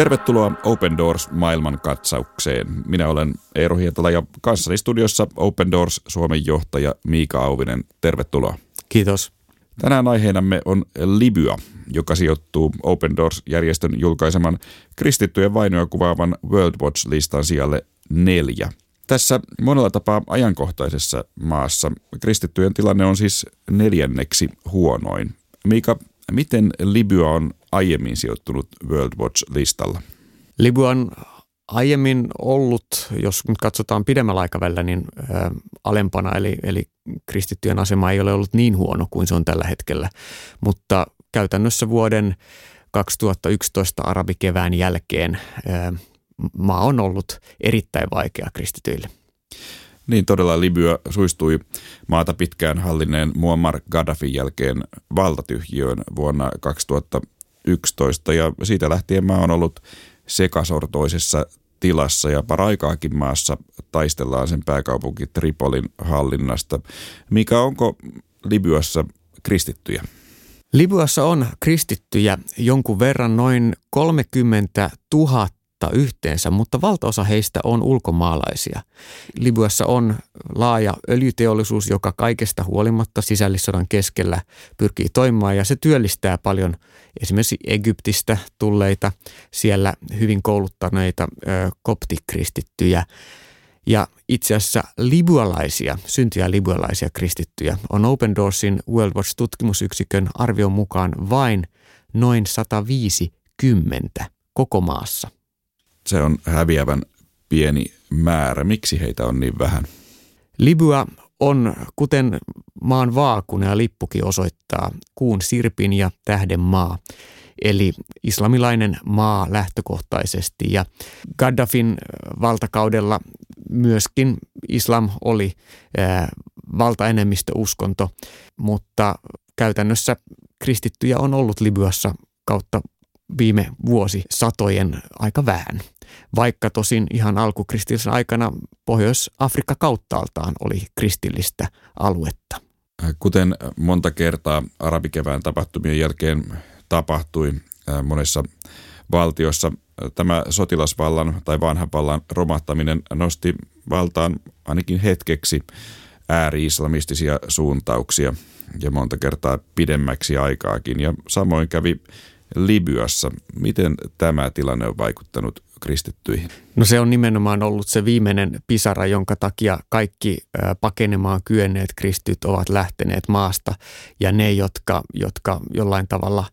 Tervetuloa Open Doors maailmankatsaukseen. Minä olen Eero Hietala ja kanssani studiossa Open Doors Suomen johtaja Miika Auvinen. Tervetuloa. Kiitos. Tänään aiheenamme on Libya, joka sijoittuu Open Doors-järjestön julkaiseman kristittyjen vainoja kuvaavan World Watch-listan sijalle neljä. Tässä monella tapaa ajankohtaisessa maassa kristittyjen tilanne on siis neljänneksi huonoin. Miika, miten Libya on aiemmin sijoittunut World Watch-listalla? Libya on aiemmin ollut, jos nyt katsotaan pidemmällä aikavälillä, niin ä, alempana, eli, eli kristittyjen asema ei ole ollut niin huono kuin se on tällä hetkellä. Mutta käytännössä vuoden 2011 arabikevään jälkeen ä, maa on ollut erittäin vaikea kristityille. Niin todella Libya suistui maata pitkään hallinneen Muammar Gaddafin jälkeen valtatyhjiöön vuonna 2011 ja siitä lähtien maa on ollut sekasortoisessa tilassa ja paraikaakin maassa taistellaan sen pääkaupunki Tripolin hallinnasta. Mikä onko Libyassa kristittyjä? Libyassa on kristittyjä jonkun verran noin 30 000 yhteensä, mutta valtaosa heistä on ulkomaalaisia. Libyassa on laaja öljyteollisuus, joka kaikesta huolimatta sisällissodan keskellä pyrkii toimimaan ja se työllistää paljon esimerkiksi Egyptistä tulleita, siellä hyvin kouluttaneita ö, koptikristittyjä. Ja itse asiassa libyalaisia, syntyjä libyalaisia kristittyjä on Open Doorsin World Watch-tutkimusyksikön arvion mukaan vain noin 150 koko maassa se on häviävän pieni määrä. Miksi heitä on niin vähän? Libya on, kuten maan vaakune ja lippukin osoittaa, kuun sirpin ja tähden maa. Eli islamilainen maa lähtökohtaisesti. Ja Gaddafin valtakaudella myöskin islam oli valtaenemmistöuskonto, mutta käytännössä kristittyjä on ollut Libyassa kautta viime vuosi satojen aika vähän. Vaikka tosin ihan alkukristillisen aikana Pohjois-Afrikka kauttaaltaan oli kristillistä aluetta. Kuten monta kertaa arabikevään tapahtumien jälkeen tapahtui monessa valtiossa, tämä sotilasvallan tai vanhan vallan romahtaminen nosti valtaan ainakin hetkeksi ääri-islamistisia suuntauksia ja monta kertaa pidemmäksi aikaakin. Ja samoin kävi Libyassa. Miten tämä tilanne on vaikuttanut kristittyihin? No se on nimenomaan ollut se viimeinen pisara, jonka takia kaikki pakenemaan kyenneet kristyt ovat lähteneet maasta ja ne, jotka, jotka jollain tavalla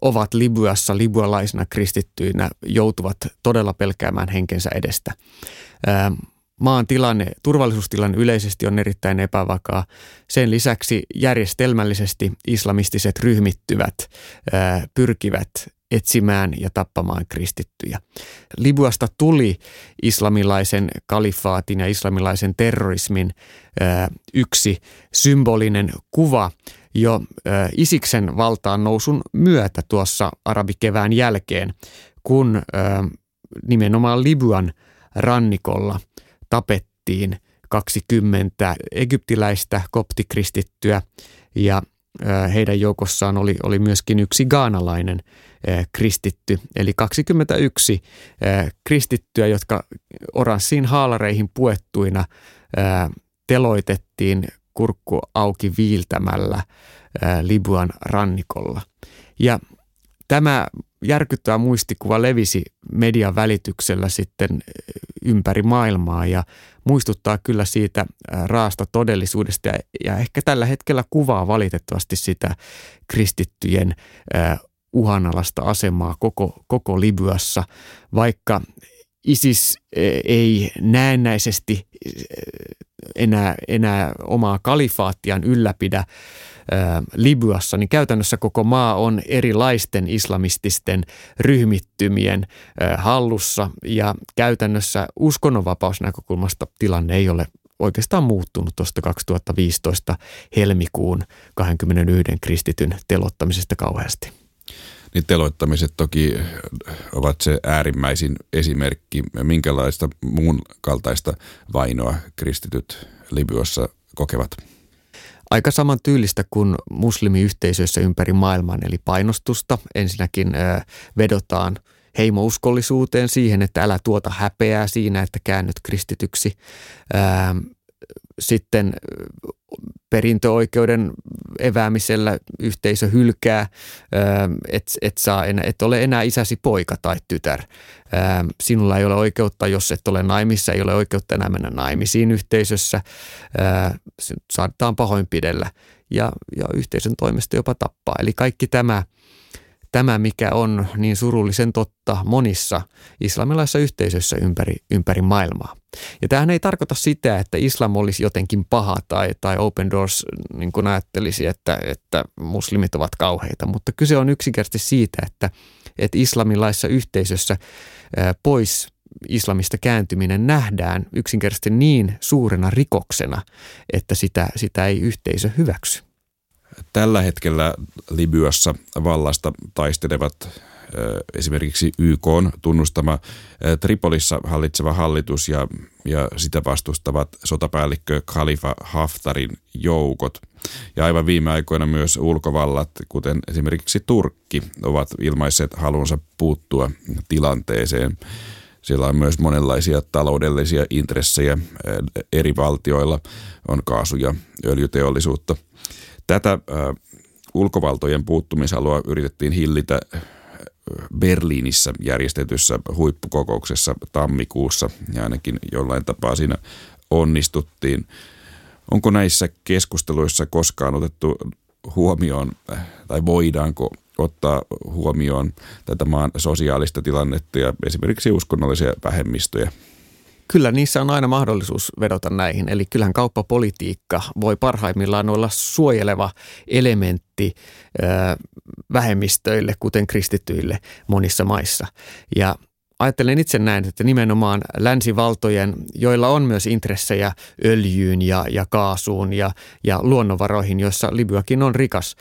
ovat Libyassa libyalaisina kristittyinä, joutuvat todella pelkäämään henkensä edestä maan tilanne, turvallisuustilanne yleisesti on erittäin epävakaa. Sen lisäksi järjestelmällisesti islamistiset ryhmittyvät pyrkivät etsimään ja tappamaan kristittyjä. Libyasta tuli islamilaisen kalifaatin ja islamilaisen terrorismin yksi symbolinen kuva jo Isiksen valtaan nousun myötä tuossa arabikevään jälkeen, kun nimenomaan Libyan rannikolla – tapettiin 20 egyptiläistä koptikristittyä ja heidän joukossaan oli, oli myöskin yksi gaanalainen kristitty, eli 21 kristittyä, jotka oranssiin haalareihin puettuina teloitettiin kurkku auki viiltämällä Libuan rannikolla. Ja tämä järkyttävä muistikuva levisi median välityksellä sitten ympäri maailmaa ja muistuttaa kyllä siitä raasta todellisuudesta ja, ja ehkä tällä hetkellä kuvaa valitettavasti sitä kristittyjen uhanalasta asemaa koko, koko Libyassa, vaikka ISIS ei näennäisesti enää, enää omaa kalifaattiaan ylläpidä Libyassa, niin käytännössä koko maa on erilaisten islamististen ryhmittymien hallussa ja käytännössä uskonnonvapausnäkökulmasta tilanne ei ole oikeastaan muuttunut tuosta 2015 helmikuun 21 kristityn telottamisesta kauheasti. Niin teloittamiset toki ovat se äärimmäisin esimerkki. Minkälaista muun kaltaista vainoa kristityt Libyassa kokevat? Aika saman tyylistä kuin muslimiyhteisöissä ympäri maailman, eli painostusta. Ensinnäkin vedotaan heimouskollisuuteen, siihen, että älä tuota häpeää siinä, että käännyt kristityksi. Sitten perintöoikeuden eväämisellä yhteisö hylkää, et, et, saa enää, et ole enää isäsi poika tai tytär. Sinulla ei ole oikeutta, jos et ole naimissa, ei ole oikeutta enää mennä naimisiin yhteisössä. Saadaan pahoinpidellä ja, ja yhteisön toimesta jopa tappaa. Eli kaikki tämä – tämä, mikä on niin surullisen totta monissa islamilaisissa yhteisöissä ympäri, ympäri maailmaa. Ja tämähän ei tarkoita sitä, että islam olisi jotenkin paha tai, tai Open Doors niin kuin ajattelisi, että, että muslimit ovat kauheita, mutta kyse on yksinkertaisesti siitä, että, että islamilaisessa yhteisössä pois islamista kääntyminen nähdään yksinkertaisesti niin suurena rikoksena, että sitä, sitä ei yhteisö hyväksy. Tällä hetkellä Libyassa vallasta taistelevat esimerkiksi YK on tunnustama Tripolissa hallitseva hallitus ja, ja sitä vastustavat sotapäällikkö Khalifa Haftarin joukot. Ja aivan viime aikoina myös ulkovallat, kuten esimerkiksi Turkki, ovat ilmaisseet halunsa puuttua tilanteeseen. Siellä on myös monenlaisia taloudellisia intressejä eri valtioilla, on kaasu- ja öljyteollisuutta – Tätä ulkovaltojen puuttumisalua yritettiin hillitä Berliinissä järjestetyssä huippukokouksessa tammikuussa ja ainakin jollain tapaa siinä onnistuttiin. Onko näissä keskusteluissa koskaan otettu huomioon tai voidaanko ottaa huomioon tätä maan sosiaalista tilannetta ja esimerkiksi uskonnollisia vähemmistöjä? Kyllä niissä on aina mahdollisuus vedota näihin. Eli kyllähän kauppapolitiikka voi parhaimmillaan olla suojeleva elementti vähemmistöille, kuten kristityille monissa maissa. Ja ajattelen itse näin, että nimenomaan länsivaltojen, joilla on myös intressejä öljyyn ja, ja kaasuun ja, ja luonnonvaroihin, joissa Libyakin on rikas,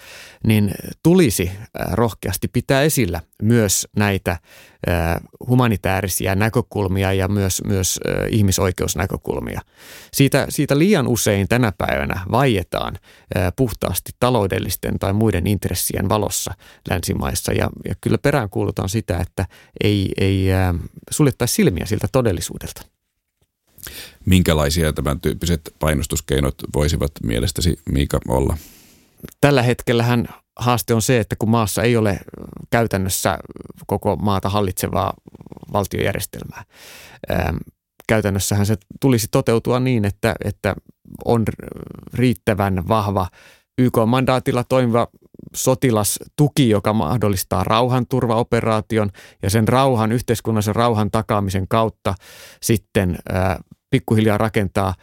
niin tulisi rohkeasti pitää esillä myös näitä humanitaarisia näkökulmia ja myös, myös ihmisoikeusnäkökulmia. Siitä, siitä liian usein tänä päivänä vaietaan puhtaasti taloudellisten tai muiden intressien valossa länsimaissa ja, ja kyllä peräänkuulutaan sitä, että ei, ei suljettaisi silmiä siltä todellisuudelta. Minkälaisia tämän tyyppiset painostuskeinot voisivat mielestäsi Miika olla? Tällä hetkellähän haaste on se, että kun maassa ei ole käytännössä koko maata hallitsevaa valtiojärjestelmää, käytännössähän se tulisi toteutua niin, että, että on riittävän vahva YK-mandaatilla toimiva sotilastuki, joka mahdollistaa rauhanturvaoperaation ja sen rauhan, yhteiskunnallisen rauhan takaamisen kautta sitten ää, pikkuhiljaa rakentaa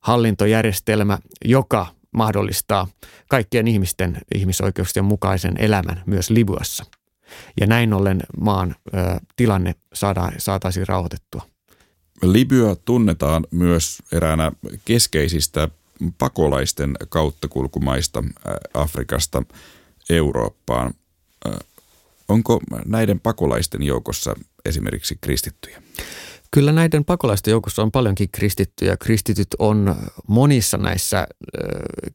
hallintojärjestelmä, joka mahdollistaa kaikkien ihmisten ihmisoikeuksien mukaisen elämän myös Libyassa. Ja näin ollen maan ö, tilanne saada, saataisiin rauhoitettua. Libya tunnetaan myös eräänä keskeisistä pakolaisten kauttakulkumaista Afrikasta Eurooppaan. Onko näiden pakolaisten joukossa esimerkiksi kristittyjä? Kyllä näiden pakolaisten joukossa on paljonkin kristittyjä. Kristityt on monissa näissä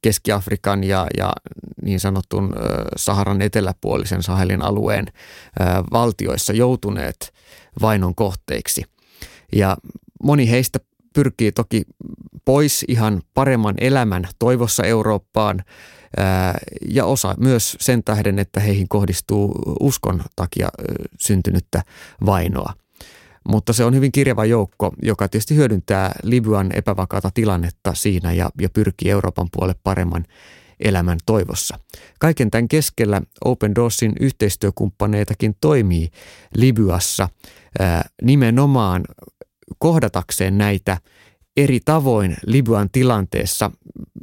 Keski-Afrikan ja, ja niin sanotun Saharan eteläpuolisen Sahelin alueen valtioissa joutuneet vainon kohteiksi. Ja moni heistä pyrkii toki pois ihan paremman elämän toivossa Eurooppaan ja osa myös sen tähden, että heihin kohdistuu uskon takia syntynyttä vainoa – mutta se on hyvin kirjava joukko, joka tietysti hyödyntää Libyan epävakaata tilannetta siinä ja, ja pyrkii Euroopan puolelle paremman elämän toivossa. Kaiken tämän keskellä Open Doorsin yhteistyökumppaneitakin toimii Libyassa ää, nimenomaan kohdatakseen näitä eri tavoin Libyan tilanteessa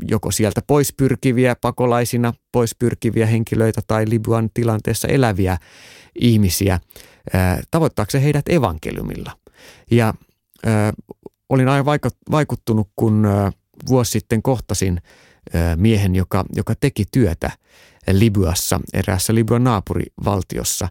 joko sieltä pois pyrkiviä pakolaisina, pois pyrkiviä henkilöitä tai Libyan tilanteessa eläviä ihmisiä – tavoittaakseen heidät evankeliumilla. Ja olin aina vaikuttunut, kun vuosi sitten kohtasin miehen, joka, joka teki työtä Libyassa, eräässä Libyan naapurivaltiossa.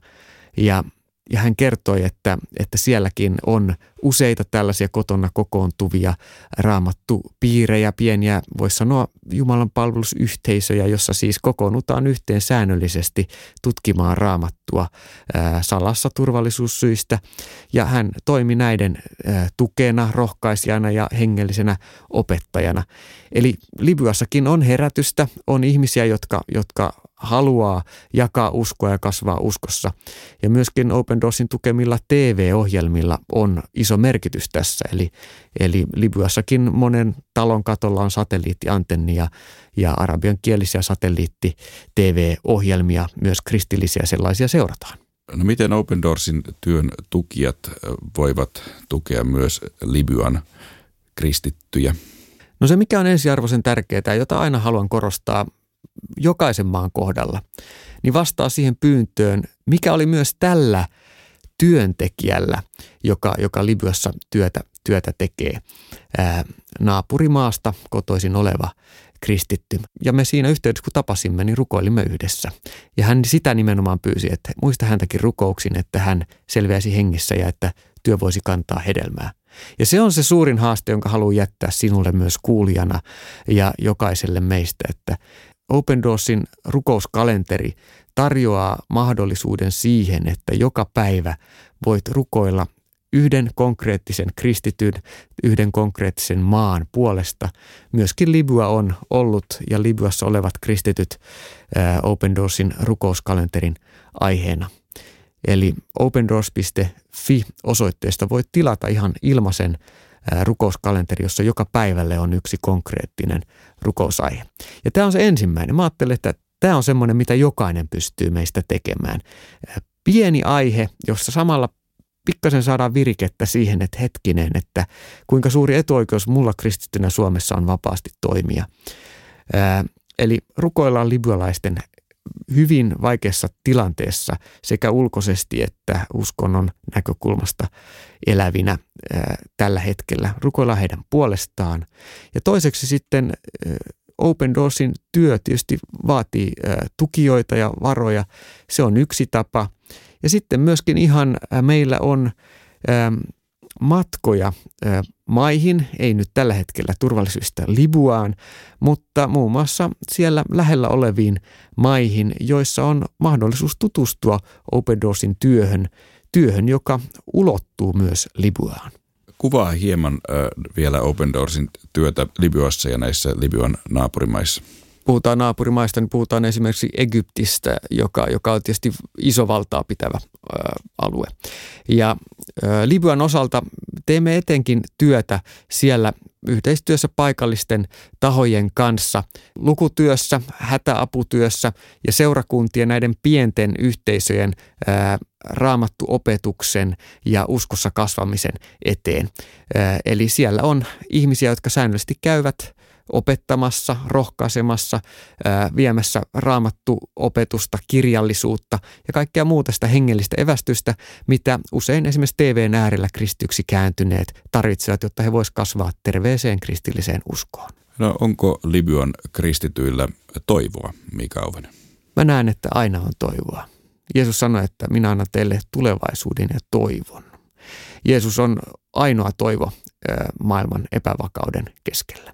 Ja ja hän kertoi, että, että sielläkin on useita tällaisia kotona kokoontuvia raamattupiirejä, pieniä, voisi sanoa Jumalan palvelusyhteisöjä, jossa siis kokoonnutaan yhteen säännöllisesti tutkimaan raamattua ää, salassa turvallisuussyistä. Ja hän toimi näiden ää, tukena, rohkaisijana ja hengellisenä opettajana. Eli Libyassakin on herätystä, on ihmisiä, jotka, jotka haluaa jakaa uskoa ja kasvaa uskossa. Ja myöskin Open Doorsin tukemilla TV-ohjelmilla on iso merkitys tässä. Eli, eli Libyassakin monen talon katolla on satelliittiantenni ja, ja arabian kielisiä satelliitti-TV-ohjelmia, myös kristillisiä sellaisia seurataan. No miten Open Doorsin työn tukijat voivat tukea myös Libyan kristittyjä? No se mikä on ensiarvoisen tärkeää, jota aina haluan korostaa jokaisen maan kohdalla, niin vastaa siihen pyyntöön, mikä oli myös tällä työntekijällä, joka, joka Libyassa työtä, työtä tekee, ää, naapurimaasta kotoisin oleva kristitty. Ja me siinä yhteydessä, kun tapasimme, niin rukoilimme yhdessä. Ja hän sitä nimenomaan pyysi, että muista häntäkin rukouksin, että hän selviäisi hengissä ja että työ voisi kantaa hedelmää. Ja se on se suurin haaste, jonka haluan jättää sinulle myös kuulijana ja jokaiselle meistä, että Open Doorsin rukouskalenteri tarjoaa mahdollisuuden siihen, että joka päivä voit rukoilla yhden konkreettisen kristityn, yhden konkreettisen maan puolesta. Myöskin Libya on ollut ja Libyassa olevat kristityt Open Doorsin rukouskalenterin aiheena. Eli opendoors.fi osoitteesta voit tilata ihan ilmaisen rukouskalenteri, jossa joka päivälle on yksi konkreettinen rukousaihe. Ja tämä on se ensimmäinen. Mä ajattelen, että tämä on semmoinen, mitä jokainen pystyy meistä tekemään. Pieni aihe, jossa samalla pikkasen saadaan virikettä siihen, että hetkinen, että kuinka suuri etuoikeus mulla kristittynä Suomessa on vapaasti toimia. Eli rukoillaan libyalaisten hyvin vaikeassa tilanteessa sekä ulkoisesti että uskonnon näkökulmasta elävinä tällä hetkellä. Rukoillaan heidän puolestaan. Ja toiseksi sitten Open Doorsin työ tietysti vaatii tukijoita ja varoja. Se on yksi tapa. Ja sitten myöskin ihan meillä on matkoja maihin, ei nyt tällä hetkellä turvallisuudesta Libuaan, mutta muun muassa siellä lähellä oleviin maihin, joissa on mahdollisuus tutustua Open Doorsin työhön, työhön, joka ulottuu myös Libuaan. Kuvaa hieman äh, vielä Open Doorsin työtä Libyassa ja näissä Libyan naapurimaissa puhutaan naapurimaista, niin puhutaan esimerkiksi Egyptistä, joka, joka on tietysti iso valtaa pitävä ä, alue. Ja ä, Libyan osalta teemme etenkin työtä siellä yhteistyössä paikallisten tahojen kanssa, lukutyössä, hätäaputyössä ja seurakuntien näiden pienten yhteisöjen ää, raamattuopetuksen ja uskossa kasvamisen eteen. Eli siellä on ihmisiä, jotka säännöllisesti käyvät opettamassa, rohkaisemassa, viemässä raamattuopetusta, kirjallisuutta ja kaikkea muuta sitä hengellistä evästystä, mitä usein esimerkiksi TVn äärellä kristyksi kääntyneet tarvitsevat, jotta he voisivat kasvaa terveeseen kristilliseen uskoon. No onko Libyan kristityillä toivoa, Mika Ovenen? Mä näen, että aina on toivoa. Jeesus sanoi, että minä annan teille tulevaisuuden ja toivon. Jeesus on ainoa toivo maailman epävakauden keskellä.